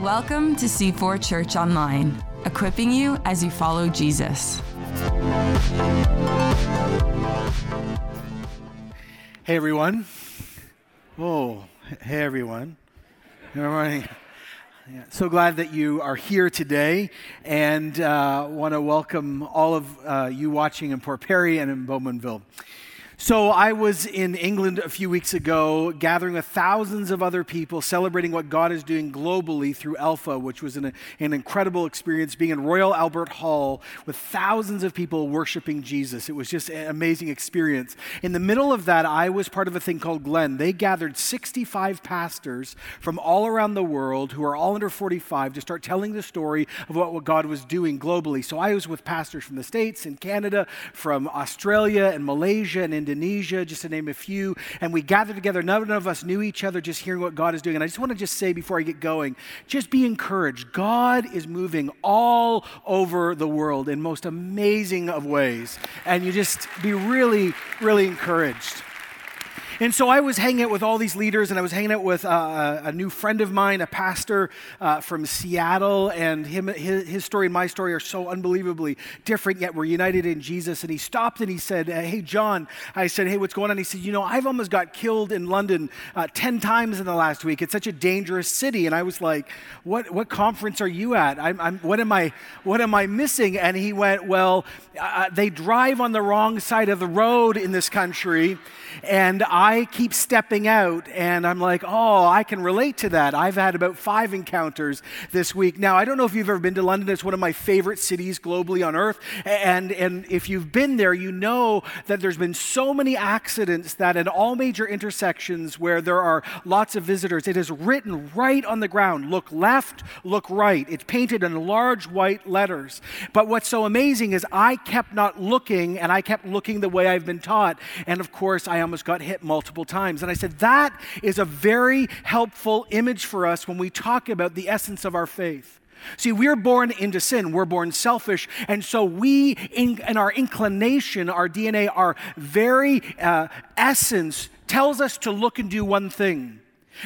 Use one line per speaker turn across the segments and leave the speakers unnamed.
Welcome to C4 Church Online, equipping you as you follow Jesus.
Hey everyone. Oh, hey everyone. Good morning. Yeah, so glad that you are here today and uh, want to welcome all of uh, you watching in Port Perry and in Bowmanville. So, I was in England a few weeks ago, gathering with thousands of other people, celebrating what God is doing globally through Alpha, which was an, an, incredible experience being in Royal Albert Hall with thousands of people worshiping Jesus. It was just an amazing experience. In the middle of that, I was part of a thing called Glen. They gathered 65 pastors from all around the world who are all under 45 to start telling the story of what, what God was doing globally. So, I was with pastors from the States and Canada, from Australia and Malaysia and Indonesia. Indonesia, just to name a few. And we gathered together. None of us knew each other, just hearing what God is doing. And I just want to just say before I get going, just be encouraged. God is moving all over the world in most amazing of ways. And you just be really, really encouraged. And so I was hanging out with all these leaders, and I was hanging out with uh, a new friend of mine, a pastor uh, from Seattle, and him, his, his, story and my story are so unbelievably different, yet we're united in Jesus. And he stopped and he said, Hey, John, I said, Hey, what's going on? He said, You know, I've almost got killed in London uh, 10 times in the last week. It's such a dangerous city. And I was like, What, what conference are you at? I'm, I'm, what, am I, what am I missing? And he went, Well, uh, they drive on the wrong side of the road in this country. And I keep stepping out, and I'm like, oh, I can relate to that. I've had about five encounters this week. Now, I don't know if you've ever been to London. It's one of my favorite cities globally on earth. And, and if you've been there, you know that there's been so many accidents that at all major intersections where there are lots of visitors, it is written right on the ground look left, look right. It's painted in large white letters. But what's so amazing is I kept not looking, and I kept looking the way I've been taught. And of course, I almost got hit multiple times. And I said, that is a very helpful image for us when we talk about the essence of our faith. See, we're born into sin. We're born selfish. And so we, in, in our inclination, our DNA, our very uh, essence tells us to look and do one thing.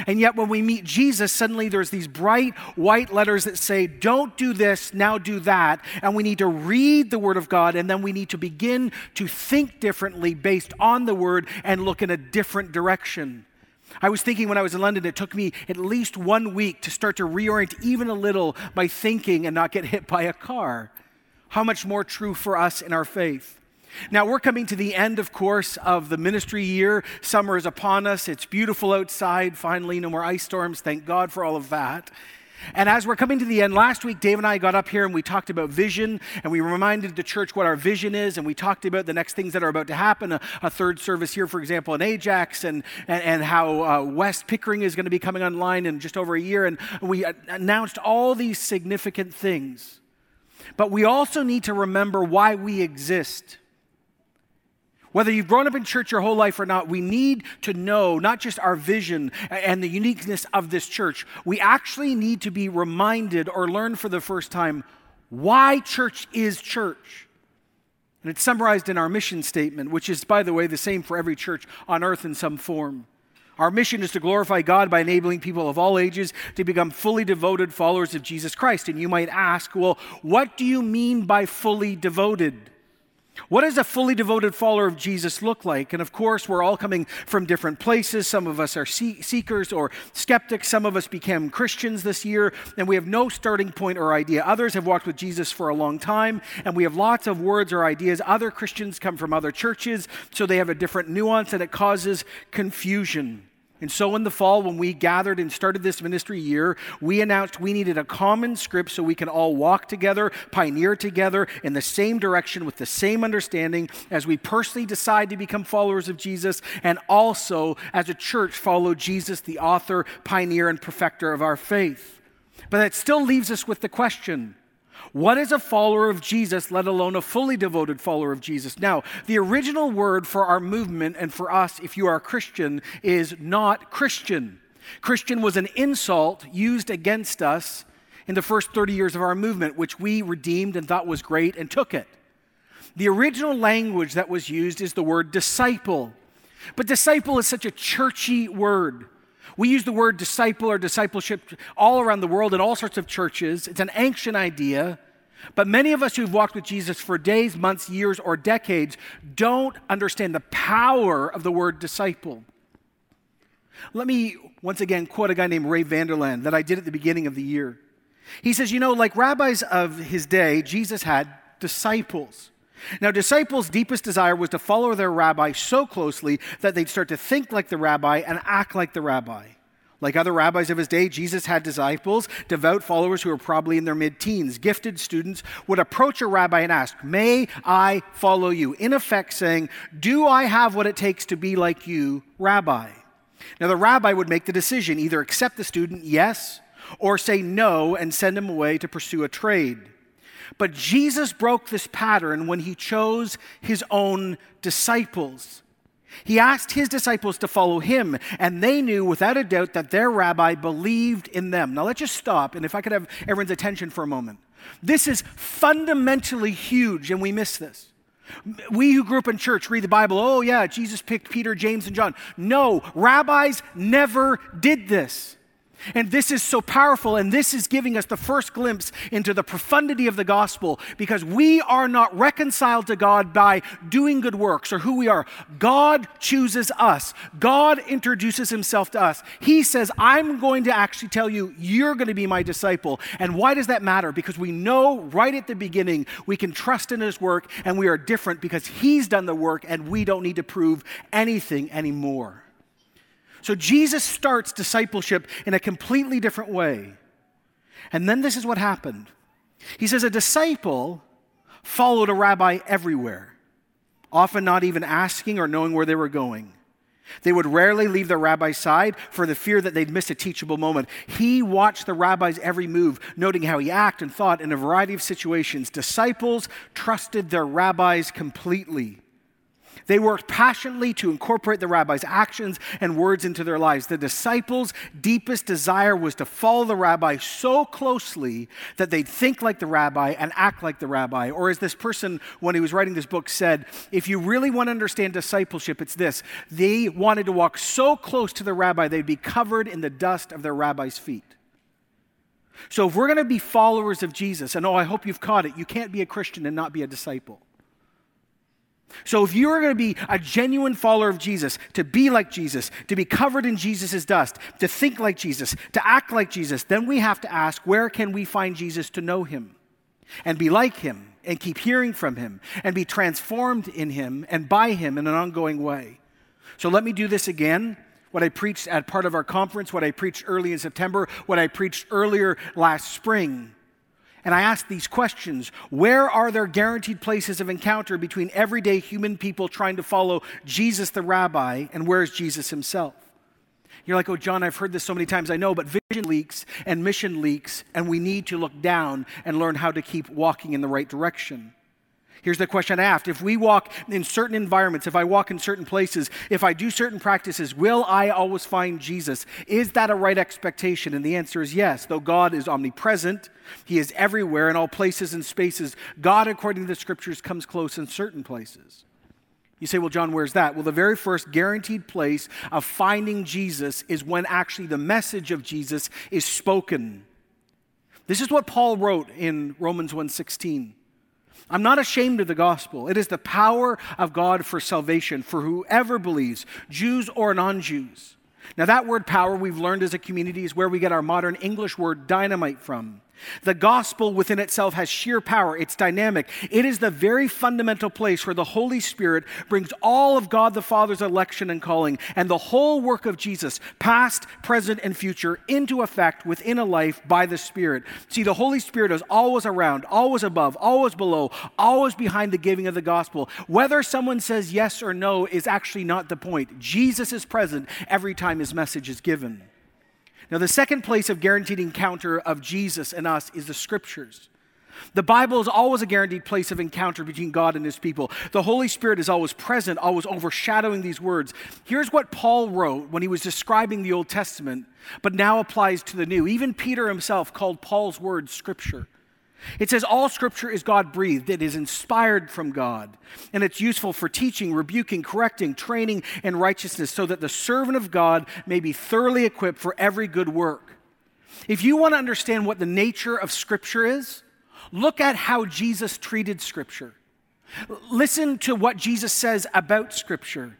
And yet, when we meet Jesus, suddenly there's these bright white letters that say, Don't do this, now do that. And we need to read the Word of God, and then we need to begin to think differently based on the Word and look in a different direction. I was thinking when I was in London, it took me at least one week to start to reorient even a little my thinking and not get hit by a car. How much more true for us in our faith? Now, we're coming to the end, of course, of the ministry year. Summer is upon us. It's beautiful outside. Finally, no more ice storms. Thank God for all of that. And as we're coming to the end, last week, Dave and I got up here and we talked about vision and we reminded the church what our vision is and we talked about the next things that are about to happen. A, a third service here, for example, in Ajax, and, and, and how uh, West Pickering is going to be coming online in just over a year. And we announced all these significant things. But we also need to remember why we exist. Whether you've grown up in church your whole life or not, we need to know not just our vision and the uniqueness of this church. We actually need to be reminded or learn for the first time why church is church. And it's summarized in our mission statement, which is, by the way, the same for every church on earth in some form. Our mission is to glorify God by enabling people of all ages to become fully devoted followers of Jesus Christ. And you might ask, well, what do you mean by fully devoted? What does a fully devoted follower of Jesus look like? And of course, we're all coming from different places. Some of us are seekers or skeptics. Some of us became Christians this year, and we have no starting point or idea. Others have walked with Jesus for a long time, and we have lots of words or ideas. Other Christians come from other churches, so they have a different nuance, and it causes confusion. And so in the fall, when we gathered and started this ministry year, we announced we needed a common script so we can all walk together, pioneer together in the same direction with the same understanding as we personally decide to become followers of Jesus and also as a church follow Jesus, the author, pioneer, and perfecter of our faith. But that still leaves us with the question what is a follower of Jesus, let alone a fully devoted follower of Jesus? Now, the original word for our movement and for us, if you are a Christian, is not Christian. Christian was an insult used against us in the first 30 years of our movement, which we redeemed and thought was great and took it. The original language that was used is the word disciple. But disciple is such a churchy word. We use the word disciple or discipleship all around the world in all sorts of churches. It's an ancient idea. But many of us who've walked with Jesus for days, months, years, or decades don't understand the power of the word disciple. Let me once again quote a guy named Ray Vander Laan that I did at the beginning of the year. He says, You know, like rabbis of his day, Jesus had disciples. Now, disciples' deepest desire was to follow their rabbi so closely that they'd start to think like the rabbi and act like the rabbi. Like other rabbis of his day, Jesus had disciples, devout followers who were probably in their mid teens. Gifted students would approach a rabbi and ask, May I follow you? In effect, saying, Do I have what it takes to be like you, rabbi? Now, the rabbi would make the decision either accept the student, yes, or say no and send him away to pursue a trade. But Jesus broke this pattern when he chose his own disciples. He asked his disciples to follow him, and they knew without a doubt that their rabbi believed in them. Now, let's just stop, and if I could have everyone's attention for a moment. This is fundamentally huge, and we miss this. We who grew up in church read the Bible, oh, yeah, Jesus picked Peter, James, and John. No, rabbis never did this. And this is so powerful, and this is giving us the first glimpse into the profundity of the gospel because we are not reconciled to God by doing good works or who we are. God chooses us, God introduces himself to us. He says, I'm going to actually tell you, you're going to be my disciple. And why does that matter? Because we know right at the beginning we can trust in his work, and we are different because he's done the work, and we don't need to prove anything anymore. So Jesus starts discipleship in a completely different way. And then this is what happened. He says, A disciple followed a rabbi everywhere, often not even asking or knowing where they were going. They would rarely leave their rabbi's side for the fear that they'd miss a teachable moment. He watched the rabbi's every move, noting how he acted and thought in a variety of situations. Disciples trusted their rabbis completely. They worked passionately to incorporate the rabbi's actions and words into their lives. The disciples' deepest desire was to follow the rabbi so closely that they'd think like the rabbi and act like the rabbi. Or, as this person, when he was writing this book, said, if you really want to understand discipleship, it's this they wanted to walk so close to the rabbi, they'd be covered in the dust of their rabbi's feet. So, if we're going to be followers of Jesus, and oh, I hope you've caught it, you can't be a Christian and not be a disciple. So, if you are going to be a genuine follower of Jesus, to be like Jesus, to be covered in Jesus' dust, to think like Jesus, to act like Jesus, then we have to ask where can we find Jesus to know him and be like him and keep hearing from him and be transformed in him and by him in an ongoing way? So, let me do this again. What I preached at part of our conference, what I preached early in September, what I preached earlier last spring and I ask these questions Where are there guaranteed places of encounter between everyday human people trying to follow Jesus the rabbi, and where is Jesus himself? You're like, oh, John, I've heard this so many times. I know, but vision leaks and mission leaks, and we need to look down and learn how to keep walking in the right direction. Here's the question I asked If we walk in certain environments, if I walk in certain places, if I do certain practices, will I always find Jesus? Is that a right expectation? And the answer is yes. Though God is omnipresent, He is everywhere in all places and spaces. God, according to the scriptures, comes close in certain places. You say, well, John, where's that? Well, the very first guaranteed place of finding Jesus is when actually the message of Jesus is spoken. This is what Paul wrote in Romans 1:16. I'm not ashamed of the gospel. It is the power of God for salvation for whoever believes, Jews or non Jews. Now, that word power we've learned as a community is where we get our modern English word dynamite from. The gospel within itself has sheer power, it's dynamic. It is the very fundamental place where the Holy Spirit brings all of God the Father's election and calling and the whole work of Jesus, past, present, and future, into effect within a life by the Spirit. See, the Holy Spirit is always around, always above, always below, always behind the giving of the gospel. Whether someone says yes or no is actually not the point. Jesus is present every time his message is given. Now, the second place of guaranteed encounter of Jesus and us is the scriptures. The Bible is always a guaranteed place of encounter between God and his people. The Holy Spirit is always present, always overshadowing these words. Here's what Paul wrote when he was describing the Old Testament, but now applies to the New. Even Peter himself called Paul's words scripture. It says all scripture is God breathed, it is inspired from God, and it's useful for teaching, rebuking, correcting, training and righteousness, so that the servant of God may be thoroughly equipped for every good work. If you want to understand what the nature of scripture is, look at how Jesus treated scripture. Listen to what Jesus says about scripture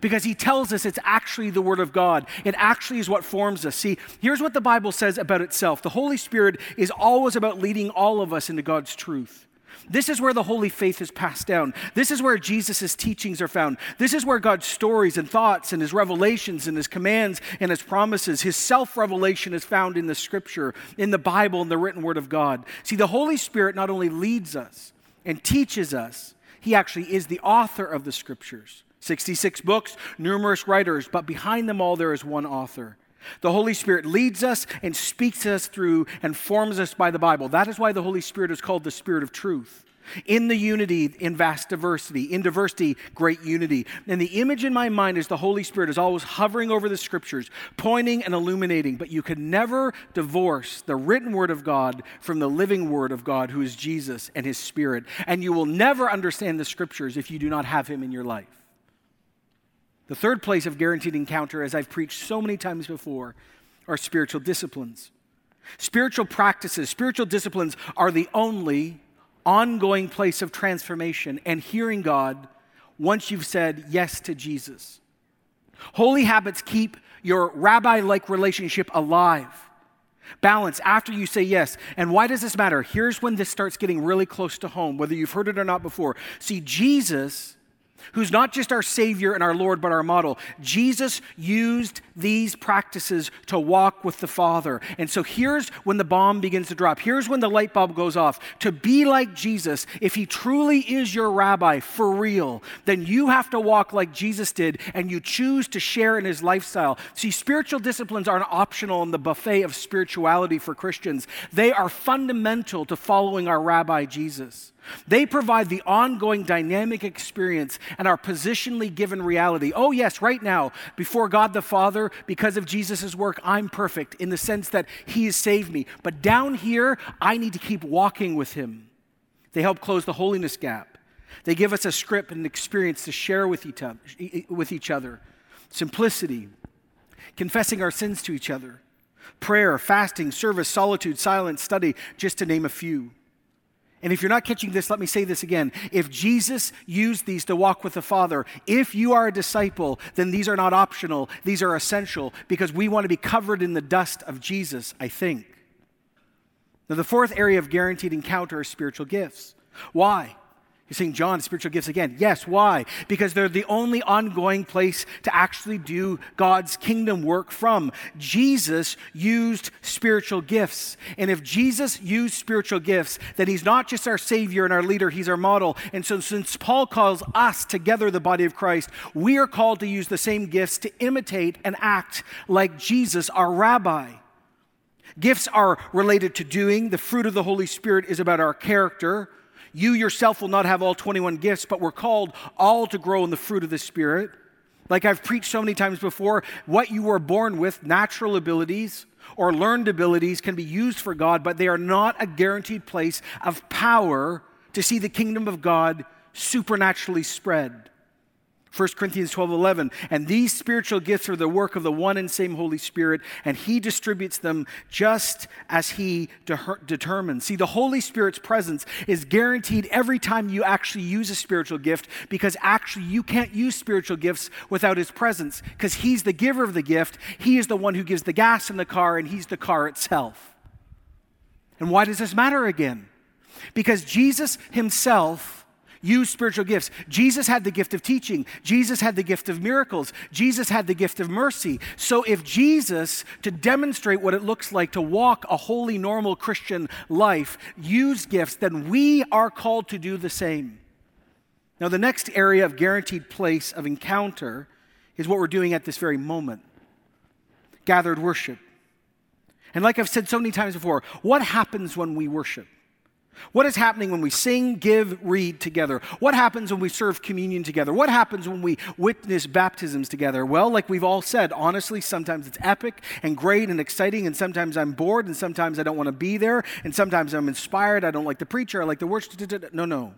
because he tells us it's actually the Word of God. It actually is what forms us. See, here's what the Bible says about itself the Holy Spirit is always about leading all of us into God's truth. This is where the holy faith is passed down. This is where Jesus' teachings are found. This is where God's stories and thoughts and his revelations and his commands and his promises, his self revelation is found in the scripture, in the Bible, in the written word of God. See, the Holy Spirit not only leads us and teaches us, he actually is the author of the scriptures. 66 books, numerous writers, but behind them all there is one author. The Holy Spirit leads us and speaks us through and forms us by the Bible. That is why the Holy Spirit is called the Spirit of truth. In the unity, in vast diversity. In diversity, great unity. And the image in my mind is the Holy Spirit is always hovering over the scriptures, pointing and illuminating. But you can never divorce the written word of God from the living word of God, who is Jesus and his Spirit. And you will never understand the scriptures if you do not have him in your life. The third place of guaranteed encounter, as I've preached so many times before, are spiritual disciplines. Spiritual practices, spiritual disciplines are the only ongoing place of transformation and hearing God once you've said yes to Jesus. Holy habits keep your rabbi like relationship alive. Balance after you say yes. And why does this matter? Here's when this starts getting really close to home, whether you've heard it or not before. See, Jesus who's not just our Savior and our Lord, but our model. Jesus used these practices to walk with the Father. And so here's when the bomb begins to drop. Here's when the light bulb goes off. To be like Jesus, if He truly is your rabbi for real, then you have to walk like Jesus did and you choose to share in His lifestyle. See, spiritual disciplines aren't optional in the buffet of spirituality for Christians, they are fundamental to following our rabbi Jesus. They provide the ongoing dynamic experience and our positionally given reality. Oh, yes, right now, before God the Father, because of Jesus' work, I'm perfect in the sense that He has saved me. But down here, I need to keep walking with Him. They help close the holiness gap. They give us a script and an experience to share with each other. Simplicity, confessing our sins to each other, prayer, fasting, service, solitude, silence, study, just to name a few. And if you're not catching this, let me say this again. If Jesus used these to walk with the Father, if you are a disciple, then these are not optional, these are essential because we want to be covered in the dust of Jesus, I think. Now, the fourth area of guaranteed encounter is spiritual gifts. Why? You're saying, John, spiritual gifts again. Yes, why? Because they're the only ongoing place to actually do God's kingdom work from. Jesus used spiritual gifts. And if Jesus used spiritual gifts, then he's not just our Savior and our leader, he's our model. And so, since Paul calls us together the body of Christ, we are called to use the same gifts to imitate and act like Jesus, our rabbi. Gifts are related to doing. The fruit of the Holy Spirit is about our character. You yourself will not have all 21 gifts, but we're called all to grow in the fruit of the Spirit. Like I've preached so many times before, what you were born with, natural abilities or learned abilities, can be used for God, but they are not a guaranteed place of power to see the kingdom of God supernaturally spread. 1 Corinthians 12 11. And these spiritual gifts are the work of the one and same Holy Spirit, and He distributes them just as He de- determines. See, the Holy Spirit's presence is guaranteed every time you actually use a spiritual gift, because actually you can't use spiritual gifts without His presence, because He's the giver of the gift. He is the one who gives the gas in the car, and He's the car itself. And why does this matter again? Because Jesus Himself use spiritual gifts. Jesus had the gift of teaching, Jesus had the gift of miracles, Jesus had the gift of mercy. So, if Jesus, to demonstrate what it looks like to walk a holy, normal Christian life, used gifts, then we are called to do the same. Now, the next area of guaranteed place of encounter is what we're doing at this very moment gathered worship. And like I've said so many times before, what happens when we worship? What is happening when we sing, give, read together? What happens when we serve communion together? What happens when we witness baptisms together? Well, like we've all said, honestly, sometimes it's epic and great and exciting, and sometimes I'm bored, and sometimes I don't want to be there, and sometimes I'm inspired. I don't like the preacher, I like the worship. No, no.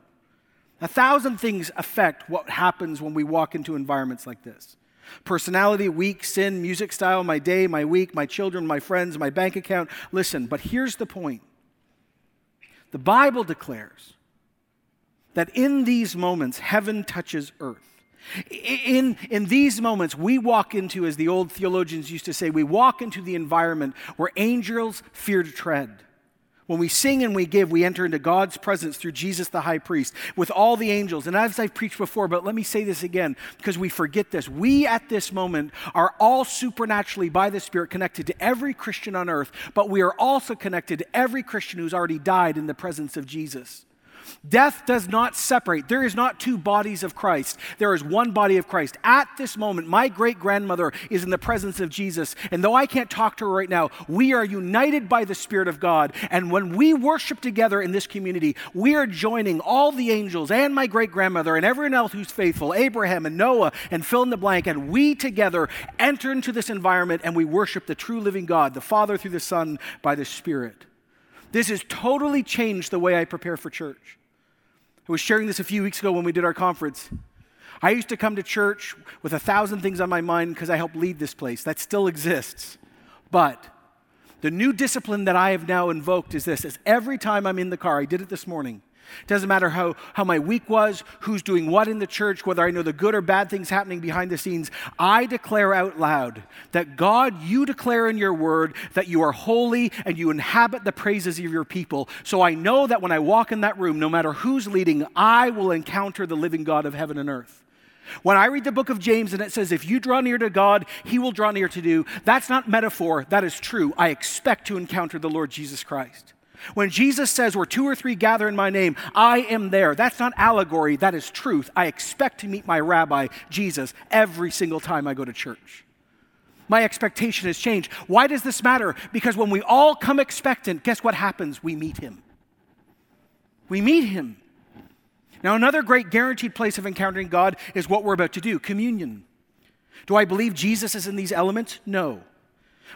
A thousand things affect what happens when we walk into environments like this personality, week, sin, music style, my day, my week, my children, my friends, my bank account. Listen, but here's the point the Bible declares that in these moments, heaven touches earth. In, in these moments, we walk into, as the old theologians used to say, we walk into the environment where angels fear to tread. When we sing and we give, we enter into God's presence through Jesus the high priest with all the angels. And as I've preached before, but let me say this again because we forget this. We at this moment are all supernaturally by the Spirit connected to every Christian on earth, but we are also connected to every Christian who's already died in the presence of Jesus. Death does not separate. There is not two bodies of Christ. There is one body of Christ. At this moment, my great grandmother is in the presence of Jesus. And though I can't talk to her right now, we are united by the Spirit of God. And when we worship together in this community, we are joining all the angels and my great grandmother and everyone else who's faithful, Abraham and Noah and fill in the blank. And we together enter into this environment and we worship the true living God, the Father through the Son by the Spirit. This has totally changed the way I prepare for church. I was sharing this a few weeks ago when we did our conference. I used to come to church with a thousand things on my mind because I helped lead this place. That still exists. But the new discipline that I have now invoked is this is every time I'm in the car, I did it this morning. It doesn't matter how, how my week was, who's doing what in the church, whether I know the good or bad things happening behind the scenes. I declare out loud that God, you declare in your word that you are holy and you inhabit the praises of your people. So I know that when I walk in that room, no matter who's leading, I will encounter the living God of heaven and earth. When I read the book of James and it says, if you draw near to God, he will draw near to you, that's not metaphor, that is true. I expect to encounter the Lord Jesus Christ. When Jesus says, Where two or three gather in my name, I am there, that's not allegory, that is truth. I expect to meet my rabbi, Jesus, every single time I go to church. My expectation has changed. Why does this matter? Because when we all come expectant, guess what happens? We meet him. We meet him. Now, another great guaranteed place of encountering God is what we're about to do communion. Do I believe Jesus is in these elements? No.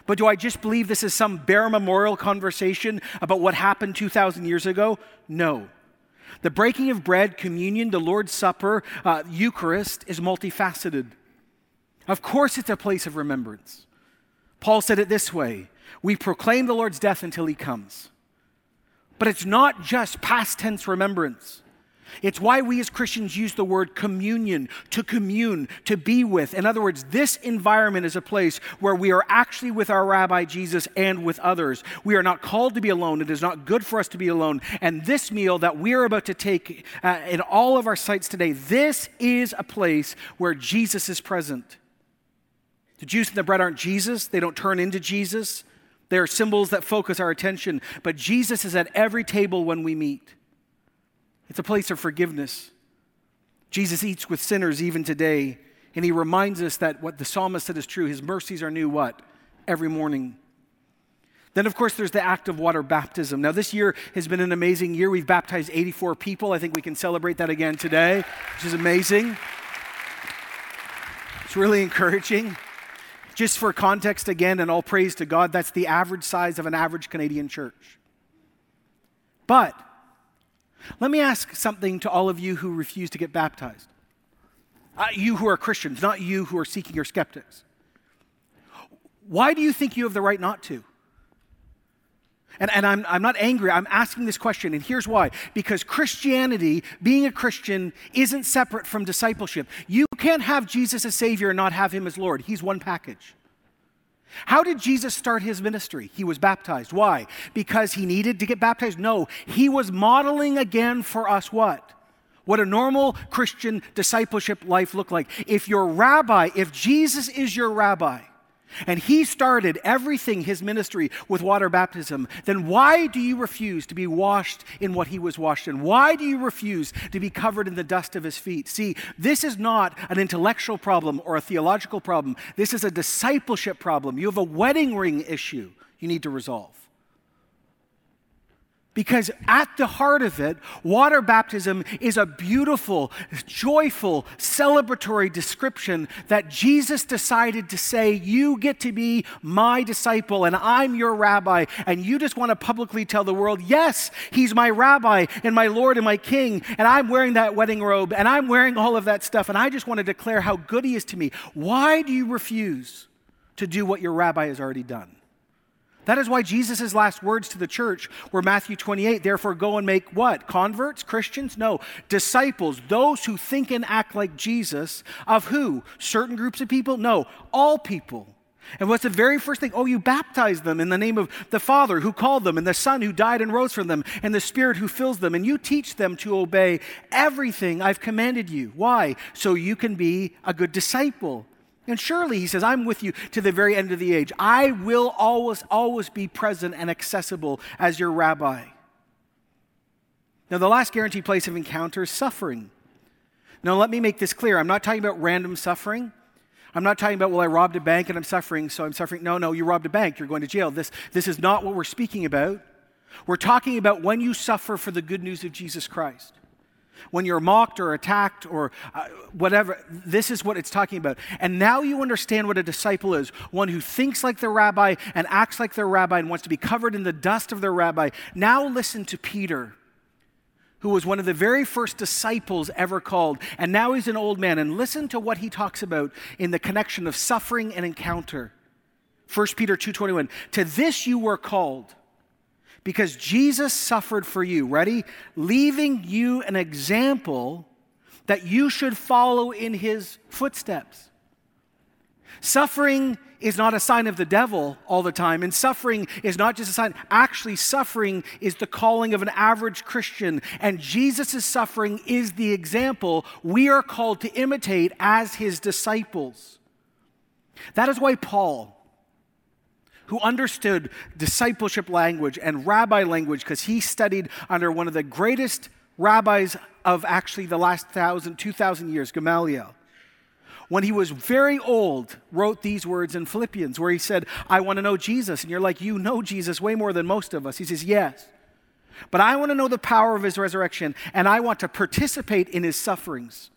But do I just believe this is some bare memorial conversation about what happened 2,000 years ago? No. The breaking of bread, communion, the Lord's Supper, uh, Eucharist is multifaceted. Of course, it's a place of remembrance. Paul said it this way We proclaim the Lord's death until he comes. But it's not just past tense remembrance. It's why we as Christians use the word communion, to commune, to be with. In other words, this environment is a place where we are actually with our Rabbi Jesus and with others. We are not called to be alone. It is not good for us to be alone. And this meal that we are about to take uh, in all of our sites today, this is a place where Jesus is present. The juice and the bread aren't Jesus, they don't turn into Jesus. They are symbols that focus our attention. But Jesus is at every table when we meet. It's a place of forgiveness. Jesus eats with sinners even today, and he reminds us that what the psalmist said is true. His mercies are new what? Every morning. Then, of course, there's the act of water baptism. Now, this year has been an amazing year. We've baptized 84 people. I think we can celebrate that again today, which is amazing. It's really encouraging. Just for context again, and all praise to God, that's the average size of an average Canadian church. But let me ask something to all of you who refuse to get baptized. Uh, you who are Christians, not you who are seeking or skeptics. Why do you think you have the right not to? And, and I'm, I'm not angry, I'm asking this question, and here's why. Because Christianity, being a Christian, isn't separate from discipleship. You can't have Jesus as Savior and not have Him as Lord. He's one package. How did Jesus start his ministry? He was baptized. Why? Because he needed to get baptized? No. He was modeling again for us what? What a normal Christian discipleship life looked like. If your rabbi, if Jesus is your rabbi, and he started everything, his ministry, with water baptism, then why do you refuse to be washed in what he was washed in? Why do you refuse to be covered in the dust of his feet? See, this is not an intellectual problem or a theological problem. This is a discipleship problem. You have a wedding ring issue you need to resolve. Because at the heart of it, water baptism is a beautiful, joyful, celebratory description that Jesus decided to say, You get to be my disciple and I'm your rabbi. And you just want to publicly tell the world, Yes, he's my rabbi and my Lord and my king. And I'm wearing that wedding robe and I'm wearing all of that stuff. And I just want to declare how good he is to me. Why do you refuse to do what your rabbi has already done? That is why Jesus' last words to the church were Matthew 28, therefore go and make what? Converts? Christians? No. Disciples, those who think and act like Jesus. Of who? Certain groups of people? No. All people. And what's the very first thing? Oh, you baptize them in the name of the Father who called them, and the Son who died and rose from them, and the Spirit who fills them. And you teach them to obey everything I've commanded you. Why? So you can be a good disciple. And surely, he says, I'm with you to the very end of the age. I will always, always be present and accessible as your rabbi. Now, the last guaranteed place of encounter is suffering. Now, let me make this clear. I'm not talking about random suffering. I'm not talking about, well, I robbed a bank and I'm suffering, so I'm suffering. No, no, you robbed a bank, you're going to jail. This, this is not what we're speaking about. We're talking about when you suffer for the good news of Jesus Christ when you're mocked or attacked or uh, whatever. This is what it's talking about. And now you understand what a disciple is one who thinks like their rabbi and acts like their rabbi and wants to be covered in the dust of their rabbi. Now listen to Peter. Who was one of the very first disciples ever called, and now he's an old man. And listen to what he talks about in the connection of suffering and encounter. 1 Peter 2:21 To this you were called because Jesus suffered for you. Ready? Leaving you an example that you should follow in his footsteps. Suffering is not a sign of the devil all the time, and suffering is not just a sign. Actually, suffering is the calling of an average Christian, and Jesus' suffering is the example we are called to imitate as his disciples. That is why Paul, who understood discipleship language and rabbi language because he studied under one of the greatest rabbis of actually the last thousand, two thousand years, Gamaliel. When he was very old, wrote these words in Philippians where he said, I want to know Jesus. And you're like, You know Jesus way more than most of us. He says, Yes. But I want to know the power of his resurrection, and I want to participate in his sufferings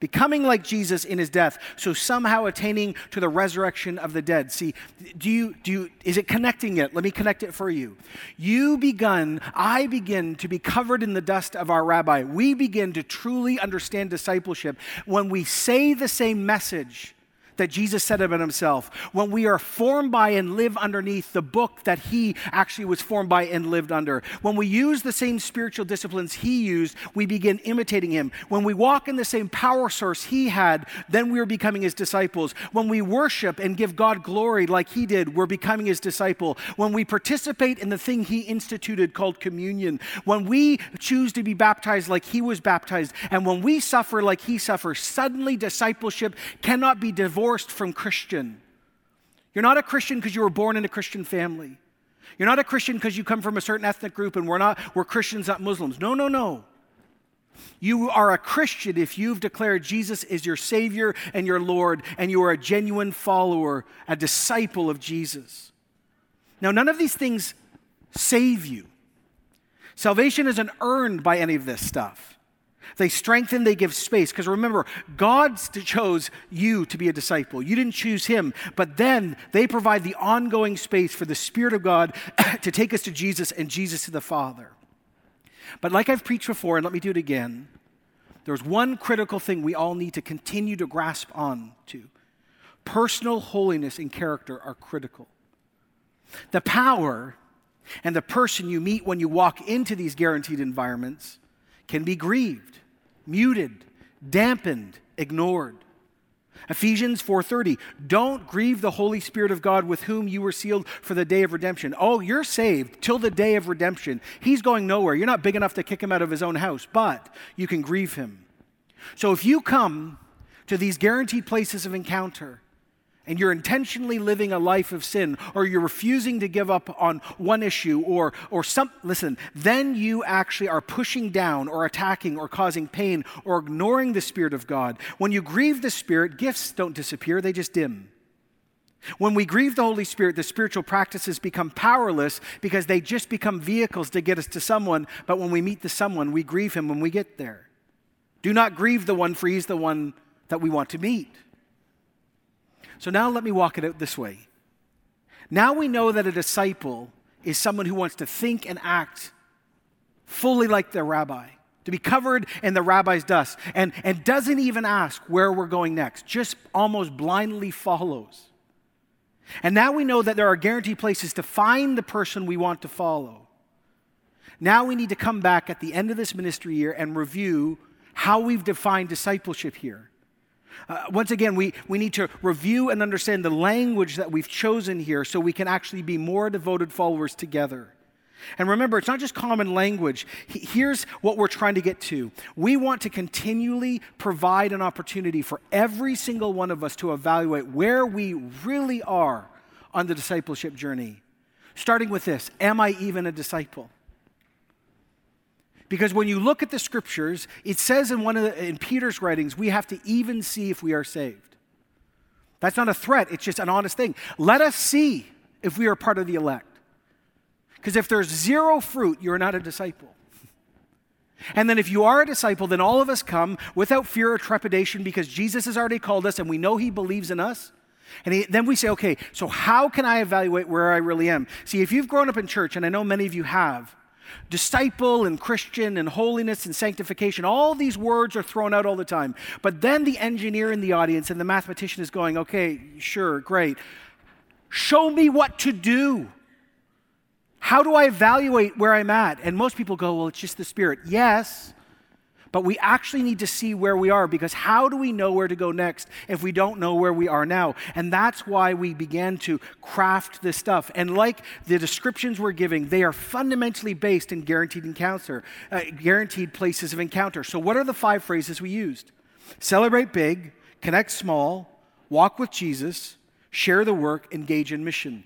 becoming like Jesus in his death, so somehow attaining to the resurrection of the dead. See, do you, do you, is it connecting it? Let me connect it for you. You begun, I begin to be covered in the dust of our rabbi. We begin to truly understand discipleship when we say the same message that Jesus said about himself, when we are formed by and live underneath the book that he actually was formed by and lived under, when we use the same spiritual disciplines he used, we begin imitating him. When we walk in the same power source he had, then we are becoming his disciples. When we worship and give God glory like he did, we're becoming his disciple. When we participate in the thing he instituted called communion, when we choose to be baptized like he was baptized, and when we suffer like he suffers, suddenly discipleship cannot be divorced divorced from Christian. You're not a Christian because you were born in a Christian family. You're not a Christian because you come from a certain ethnic group and we're not, we're Christians, not Muslims. No, no, no. You are a Christian if you've declared Jesus is your Savior and your Lord, and you are a genuine follower, a disciple of Jesus. Now, none of these things save you. Salvation isn't earned by any of this stuff. They strengthen, they give space. Because remember, God chose you to be a disciple. You didn't choose him. But then they provide the ongoing space for the Spirit of God to take us to Jesus and Jesus to the Father. But like I've preached before, and let me do it again, there's one critical thing we all need to continue to grasp on to. Personal holiness and character are critical. The power and the person you meet when you walk into these guaranteed environments can be grieved, muted, dampened, ignored. Ephesians 4:30 Don't grieve the Holy Spirit of God with whom you were sealed for the day of redemption. Oh, you're saved till the day of redemption. He's going nowhere. You're not big enough to kick him out of his own house, but you can grieve him. So if you come to these guaranteed places of encounter and you're intentionally living a life of sin or you're refusing to give up on one issue or or some listen then you actually are pushing down or attacking or causing pain or ignoring the spirit of god when you grieve the spirit gifts don't disappear they just dim When we grieve the Holy Spirit, the spiritual practices become powerless because they just become vehicles to get us to someone. But when we meet the someone, we grieve him when we get there. Do not grieve the one, for he's the one that we want to meet. So now let me walk it out this way. Now we know that a disciple is someone who wants to think and act fully like their rabbi, to be covered in the rabbi's dust, and, and doesn't even ask where we're going next, just almost blindly follows. And now we know that there are guaranteed places to find the person we want to follow. Now we need to come back at the end of this ministry year and review how we've defined discipleship here. Uh, once again, we, we need to review and understand the language that we've chosen here so we can actually be more devoted followers together. And remember, it's not just common language. Here's what we're trying to get to. We want to continually provide an opportunity for every single one of us to evaluate where we really are on the discipleship journey. Starting with this Am I even a disciple? Because when you look at the scriptures, it says in one of the, in Peter's writings, we have to even see if we are saved. That's not a threat, it's just an honest thing. Let us see if we are part of the elect. Because if there's zero fruit, you're not a disciple. And then if you are a disciple, then all of us come without fear or trepidation because Jesus has already called us and we know he believes in us. And he, then we say, okay, so how can I evaluate where I really am? See, if you've grown up in church, and I know many of you have, disciple and Christian and holiness and sanctification, all these words are thrown out all the time. But then the engineer in the audience and the mathematician is going, okay, sure, great. Show me what to do. How do I evaluate where I'm at? And most people go, well, it's just the Spirit. Yes, but we actually need to see where we are because how do we know where to go next if we don't know where we are now? And that's why we began to craft this stuff. And like the descriptions we're giving, they are fundamentally based in guaranteed encounter, uh, guaranteed places of encounter. So, what are the five phrases we used? Celebrate big, connect small, walk with Jesus, share the work, engage in mission.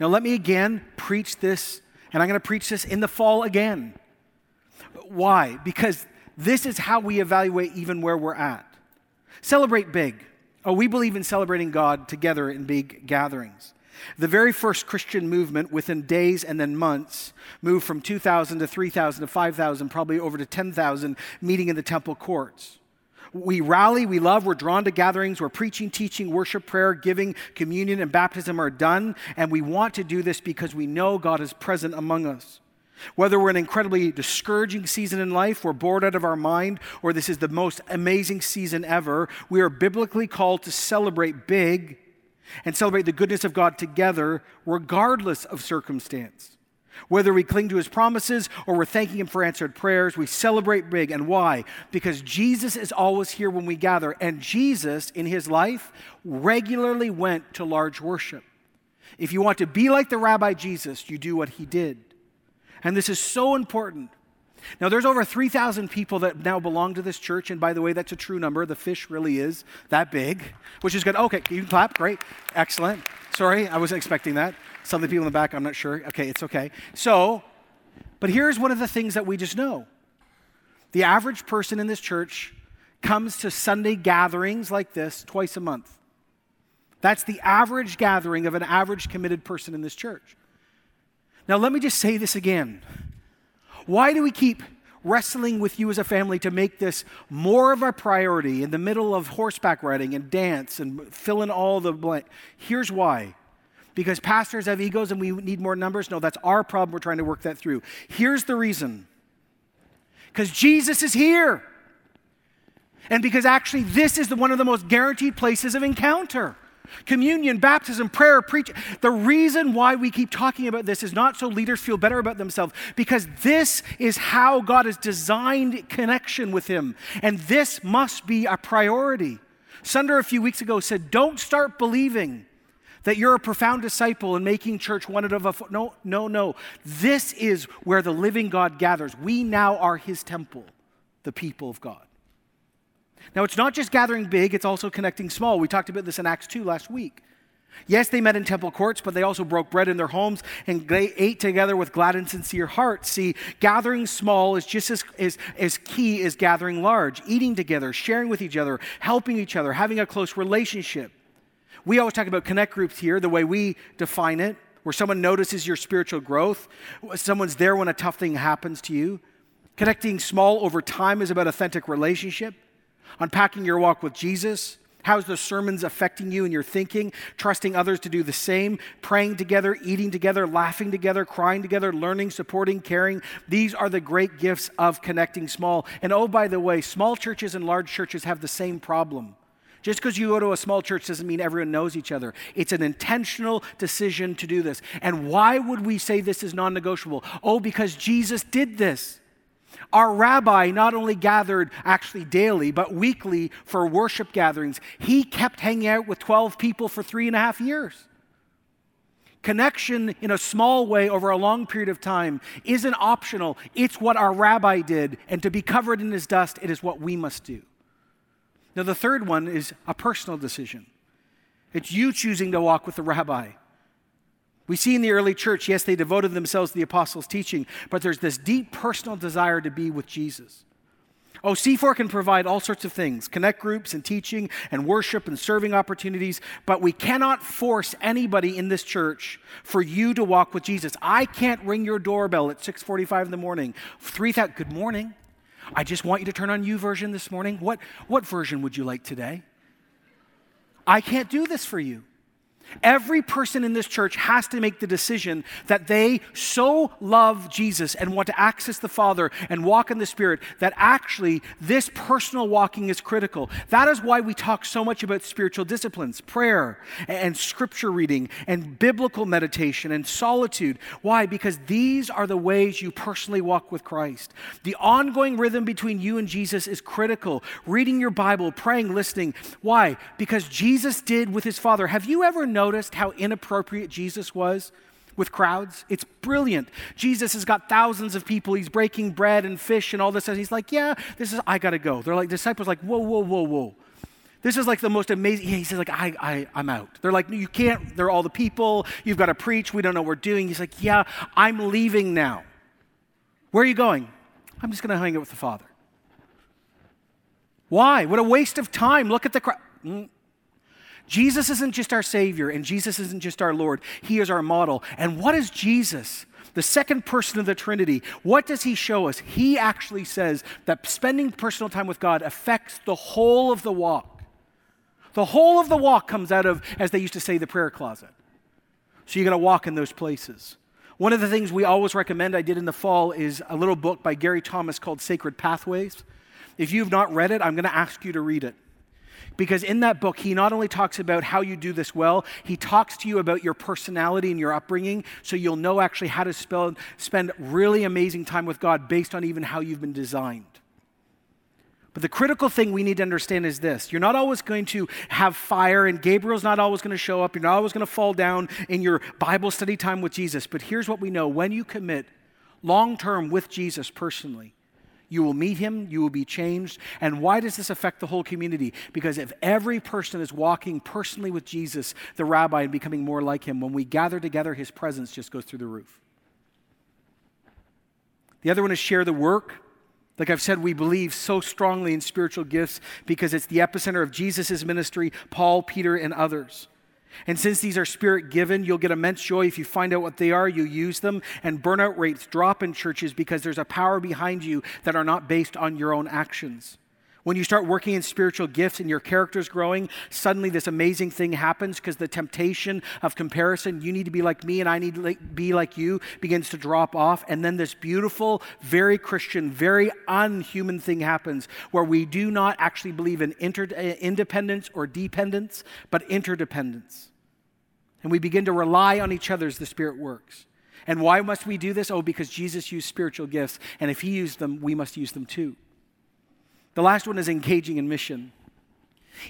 Now, let me again preach this, and I'm going to preach this in the fall again. Why? Because this is how we evaluate even where we're at. Celebrate big. Oh, we believe in celebrating God together in big gatherings. The very first Christian movement, within days and then months, moved from 2,000 to 3,000 to 5,000, probably over to 10,000, meeting in the temple courts. We rally, we love, we're drawn to gatherings where preaching, teaching, worship, prayer, giving, communion, and baptism are done. And we want to do this because we know God is present among us. Whether we're in an incredibly discouraging season in life, we're bored out of our mind, or this is the most amazing season ever, we are biblically called to celebrate big and celebrate the goodness of God together, regardless of circumstance. Whether we cling to his promises or we're thanking him for answered prayers, we celebrate big. And why? Because Jesus is always here when we gather. And Jesus, in his life, regularly went to large worship. If you want to be like the rabbi Jesus, you do what he did. And this is so important. Now, there's over 3,000 people that now belong to this church. And by the way, that's a true number. The fish really is that big, which is good. Okay, you can clap. Great. Excellent. Sorry, I wasn't expecting that. Some of the people in the back, I'm not sure. Okay, it's okay. So, but here's one of the things that we just know the average person in this church comes to Sunday gatherings like this twice a month. That's the average gathering of an average committed person in this church. Now, let me just say this again. Why do we keep wrestling with you as a family to make this more of a priority in the middle of horseback riding and dance and fill in all the blank? Here's why. Because pastors have egos and we need more numbers? No, that's our problem. We're trying to work that through. Here's the reason because Jesus is here. And because actually, this is the, one of the most guaranteed places of encounter communion, baptism, prayer, preaching. The reason why we keep talking about this is not so leaders feel better about themselves, because this is how God has designed connection with Him. And this must be a priority. Sunder a few weeks ago said, Don't start believing that you're a profound disciple and making church one of a. No, no, no. This is where the living God gathers. We now are His temple, the people of God. Now, it's not just gathering big, it's also connecting small. We talked about this in Acts 2 last week. Yes, they met in temple courts, but they also broke bread in their homes and they ate together with glad and sincere hearts. See, gathering small is just as, as, as key as gathering large. Eating together, sharing with each other, helping each other, having a close relationship. We always talk about connect groups here, the way we define it, where someone notices your spiritual growth, someone's there when a tough thing happens to you. Connecting small over time is about authentic relationship, unpacking your walk with Jesus. How's the sermons affecting you and your thinking? Trusting others to do the same, praying together, eating together, laughing together, crying together, learning, supporting, caring. These are the great gifts of connecting small. And oh, by the way, small churches and large churches have the same problem. Just because you go to a small church doesn't mean everyone knows each other. It's an intentional decision to do this. And why would we say this is non negotiable? Oh, because Jesus did this. Our rabbi not only gathered actually daily, but weekly for worship gatherings. He kept hanging out with 12 people for three and a half years. Connection in a small way over a long period of time isn't optional. It's what our rabbi did. And to be covered in his dust, it is what we must do. Now, the third one is a personal decision. It's you choosing to walk with the rabbi. We see in the early church, yes, they devoted themselves to the apostles' teaching, but there's this deep personal desire to be with Jesus. Oh, C4 can provide all sorts of things connect groups and teaching and worship and serving opportunities, but we cannot force anybody in this church for you to walk with Jesus. I can't ring your doorbell at 6:45 in the morning. 3000 Good morning. I just want you to turn on YouVersion this morning. What what version would you like today? I can't do this for you. Every person in this church has to make the decision that they so love Jesus and want to access the Father and walk in the Spirit that actually this personal walking is critical. That is why we talk so much about spiritual disciplines, prayer and scripture reading and biblical meditation and solitude. Why? Because these are the ways you personally walk with Christ. The ongoing rhythm between you and Jesus is critical. Reading your Bible, praying, listening. Why? Because Jesus did with his Father. Have you ever known? Noticed how inappropriate Jesus was with crowds? It's brilliant. Jesus has got thousands of people. He's breaking bread and fish and all this. And he's like, yeah, this is, I got to go. They're like, disciples like, whoa, whoa, whoa, whoa. This is like the most amazing. He says, like, I, I, I'm out. They're like, you can't. They're all the people. You've got to preach. We don't know what we're doing. He's like, yeah, I'm leaving now. Where are you going? I'm just going to hang out with the Father. Why? What a waste of time. Look at the crowd. Mm. Jesus isn't just our Savior and Jesus isn't just our Lord, He is our model. And what is Jesus? The second person of the Trinity, what does he show us? He actually says that spending personal time with God affects the whole of the walk. The whole of the walk comes out of, as they used to say, the prayer closet. So you're going to walk in those places. One of the things we always recommend, I did in the fall, is a little book by Gary Thomas called Sacred Pathways. If you've not read it, I'm going to ask you to read it. Because in that book, he not only talks about how you do this well, he talks to you about your personality and your upbringing so you'll know actually how to spell, spend really amazing time with God based on even how you've been designed. But the critical thing we need to understand is this you're not always going to have fire, and Gabriel's not always going to show up. You're not always going to fall down in your Bible study time with Jesus. But here's what we know when you commit long term with Jesus personally, you will meet him, you will be changed. And why does this affect the whole community? Because if every person is walking personally with Jesus, the rabbi, and becoming more like him, when we gather together, his presence just goes through the roof. The other one is share the work. Like I've said, we believe so strongly in spiritual gifts because it's the epicenter of Jesus' ministry, Paul, Peter, and others. And since these are spirit given, you'll get immense joy if you find out what they are, you use them, and burnout rates drop in churches because there's a power behind you that are not based on your own actions. When you start working in spiritual gifts and your character's growing, suddenly this amazing thing happens because the temptation of comparison, you need to be like me and I need to be like you, begins to drop off. And then this beautiful, very Christian, very unhuman thing happens where we do not actually believe in inter- eh, independence or dependence, but interdependence. And we begin to rely on each other as the Spirit works. And why must we do this? Oh, because Jesus used spiritual gifts. And if He used them, we must use them too. The last one is engaging in mission.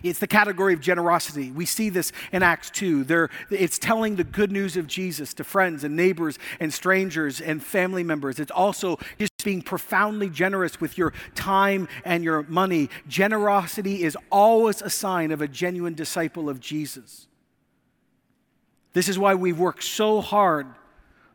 It's the category of generosity. We see this in Acts 2. They're, it's telling the good news of Jesus to friends and neighbors and strangers and family members. It's also just being profoundly generous with your time and your money. Generosity is always a sign of a genuine disciple of Jesus. This is why we've worked so hard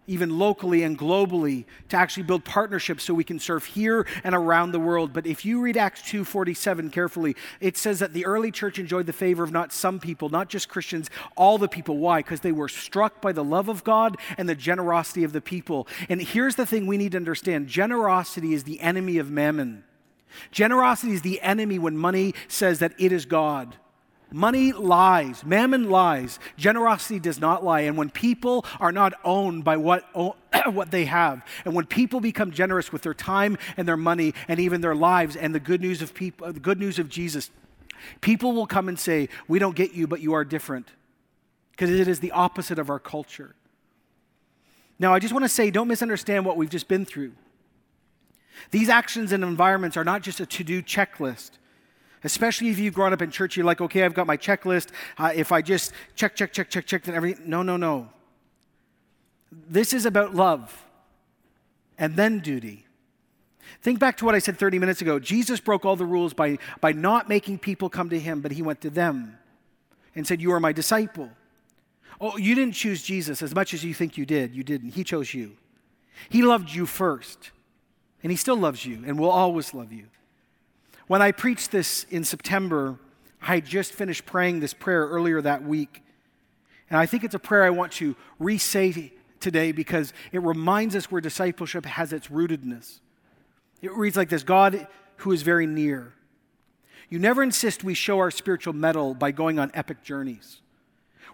even locally and globally, to actually build partnerships so we can serve here and around the world. But if you read Acts 2:47 carefully, it says that the early church enjoyed the favor of not some people, not just Christians, all the people. Why? Because they were struck by the love of God and the generosity of the people. And here's the thing we need to understand generosity is the enemy of mammon. Generosity is the enemy when money says that it is God. Money lies, mammon lies, generosity does not lie. And when people are not owned by what, what they have, and when people become generous with their time and their money and even their lives and the good news of people, the good news of Jesus, people will come and say, "We don't get you, but you are different," because it is the opposite of our culture. Now, I just want to say, don't misunderstand what we've just been through. These actions and environments are not just a to-do checklist. Especially if you've grown up in church, you're like, okay, I've got my checklist. Uh, if I just check, check, check, check, check, then everything. No, no, no. This is about love and then duty. Think back to what I said 30 minutes ago. Jesus broke all the rules by, by not making people come to him, but he went to them and said, You are my disciple. Oh, you didn't choose Jesus as much as you think you did. You didn't. He chose you. He loved you first, and he still loves you and will always love you. When I preached this in September, I just finished praying this prayer earlier that week. And I think it's a prayer I want to re say today because it reminds us where discipleship has its rootedness. It reads like this God who is very near. You never insist we show our spiritual mettle by going on epic journeys.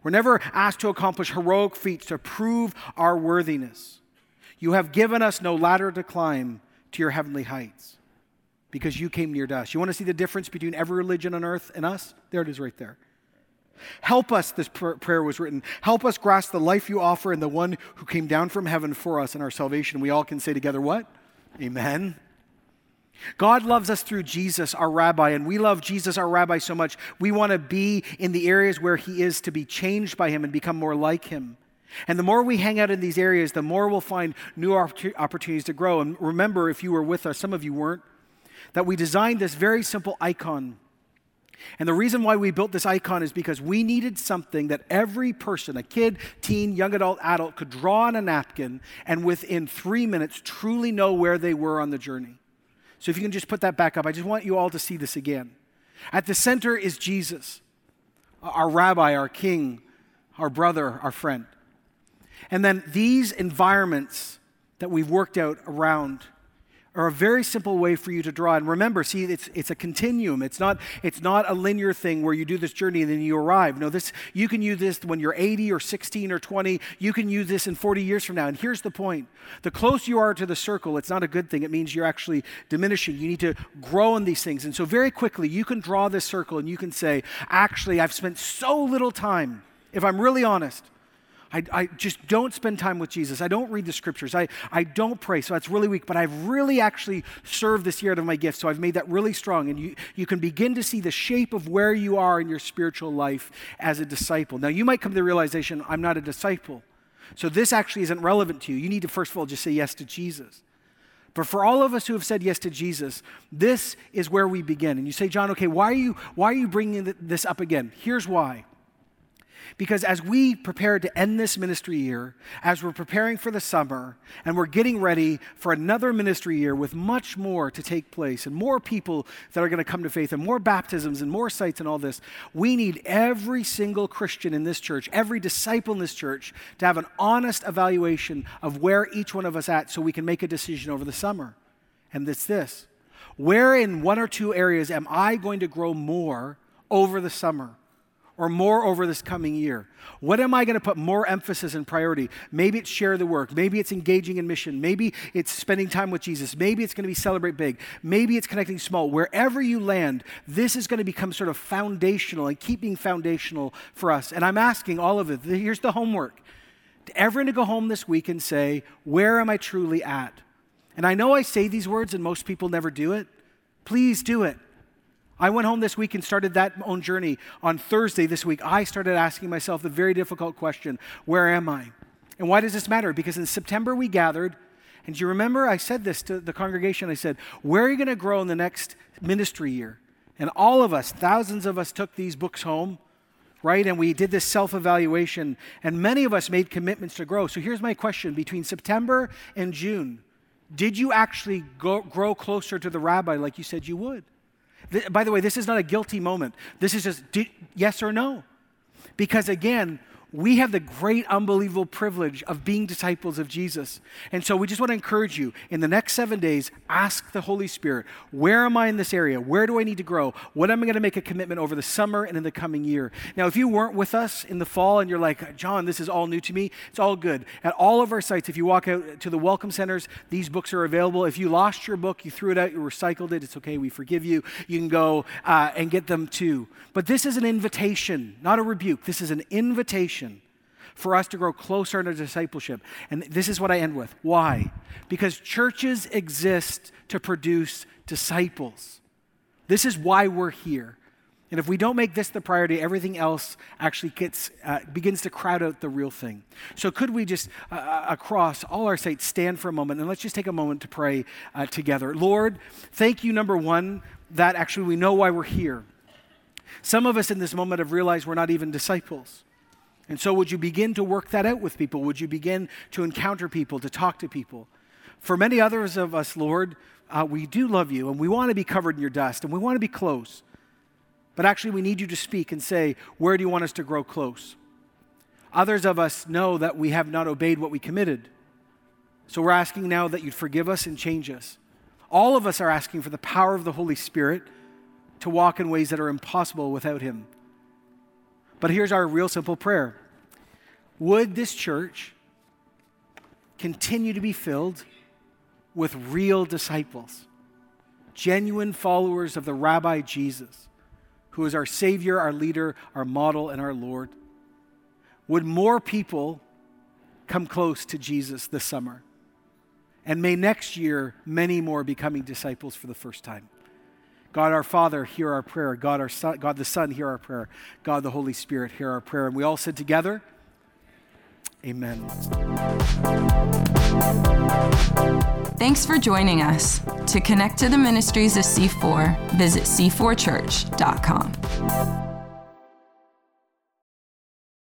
We're never asked to accomplish heroic feats to prove our worthiness. You have given us no ladder to climb to your heavenly heights because you came near to us. You want to see the difference between every religion on earth and us? There it is right there. Help us, this prayer was written. Help us grasp the life you offer and the one who came down from heaven for us and our salvation. We all can say together, What? Amen. God loves us through Jesus, our rabbi, and we love Jesus, our rabbi, so much. We want to be in the areas where he is to be changed by him and become more like him. And the more we hang out in these areas, the more we'll find new opportunities to grow. And remember, if you were with us, some of you weren't, that we designed this very simple icon. And the reason why we built this icon is because we needed something that every person, a kid, teen, young adult, adult, could draw on a napkin and within three minutes truly know where they were on the journey. So if you can just put that back up, I just want you all to see this again. At the center is Jesus, our rabbi, our king, our brother, our friend. And then these environments that we've worked out around are a very simple way for you to draw. And remember, see, it's, it's a continuum. It's not, it's not a linear thing where you do this journey and then you arrive. No, this, you can use this when you're 80 or 16 or 20. You can use this in 40 years from now. And here's the point the closer you are to the circle, it's not a good thing. It means you're actually diminishing. You need to grow in these things. And so, very quickly, you can draw this circle and you can say, actually, I've spent so little time, if I'm really honest I, I just don't spend time with Jesus. I don't read the scriptures. I, I don't pray. So that's really weak. But I've really actually served this year out of my gift. So I've made that really strong. And you, you can begin to see the shape of where you are in your spiritual life as a disciple. Now, you might come to the realization, I'm not a disciple. So this actually isn't relevant to you. You need to, first of all, just say yes to Jesus. But for all of us who have said yes to Jesus, this is where we begin. And you say, John, okay, why are you, why are you bringing this up again? Here's why. Because as we prepare to end this ministry year, as we're preparing for the summer, and we're getting ready for another ministry year with much more to take place, and more people that are going to come to faith, and more baptisms, and more sites, and all this, we need every single Christian in this church, every disciple in this church, to have an honest evaluation of where each one of us at so we can make a decision over the summer. And it's this where in one or two areas am I going to grow more over the summer? Or more over this coming year? What am I going to put more emphasis and priority? Maybe it's share the work. Maybe it's engaging in mission. Maybe it's spending time with Jesus. Maybe it's going to be celebrate big. Maybe it's connecting small. Wherever you land, this is going to become sort of foundational and keep being foundational for us. And I'm asking all of it. Here's the homework. To everyone to go home this week and say, where am I truly at? And I know I say these words and most people never do it. Please do it. I went home this week and started that own journey. On Thursday this week, I started asking myself the very difficult question where am I? And why does this matter? Because in September we gathered, and do you remember I said this to the congregation? I said, Where are you going to grow in the next ministry year? And all of us, thousands of us, took these books home right? And we did this self evaluation, and many of us made commitments to grow. So here's my question between September and June, did you actually go, grow closer to the rabbi like you said you would? By the way, this is not a guilty moment. This is just yes or no. Because again, we have the great, unbelievable privilege of being disciples of Jesus. And so we just want to encourage you in the next seven days, ask the Holy Spirit, where am I in this area? Where do I need to grow? What am I going to make a commitment over the summer and in the coming year? Now, if you weren't with us in the fall and you're like, John, this is all new to me, it's all good. At all of our sites, if you walk out to the welcome centers, these books are available. If you lost your book, you threw it out, you recycled it, it's okay, we forgive you. You can go uh, and get them too. But this is an invitation, not a rebuke. This is an invitation for us to grow closer into discipleship. And this is what I end with. Why? Because churches exist to produce disciples. This is why we're here. And if we don't make this the priority, everything else actually gets, uh, begins to crowd out the real thing. So, could we just, uh, uh across all our sites, stand for a moment and let's just take a moment to pray uh, together? Lord, thank you, number one, that actually we know why we're here. Some of us in this moment have realized we're not even disciples. And so, would you begin to work that out with people? Would you begin to encounter people, to talk to people? For many others of us, Lord, uh, we do love you and we want to be covered in your dust and we want to be close. But actually, we need you to speak and say, Where do you want us to grow close? Others of us know that we have not obeyed what we committed. So we're asking now that you'd forgive us and change us. All of us are asking for the power of the Holy Spirit to walk in ways that are impossible without Him. But here's our real simple prayer Would this church continue to be filled with real disciples, genuine followers of the Rabbi Jesus, who is our Savior, our leader, our model, and our Lord? Would more people come close to Jesus this summer? And may next year many more becoming disciples for the first time. God our Father, hear our prayer. God, our Son, God the Son, hear our prayer. God the Holy Spirit, hear our prayer. And we all said together, Amen.
Thanks for joining us. To connect to the ministries of C4, visit c4church.com.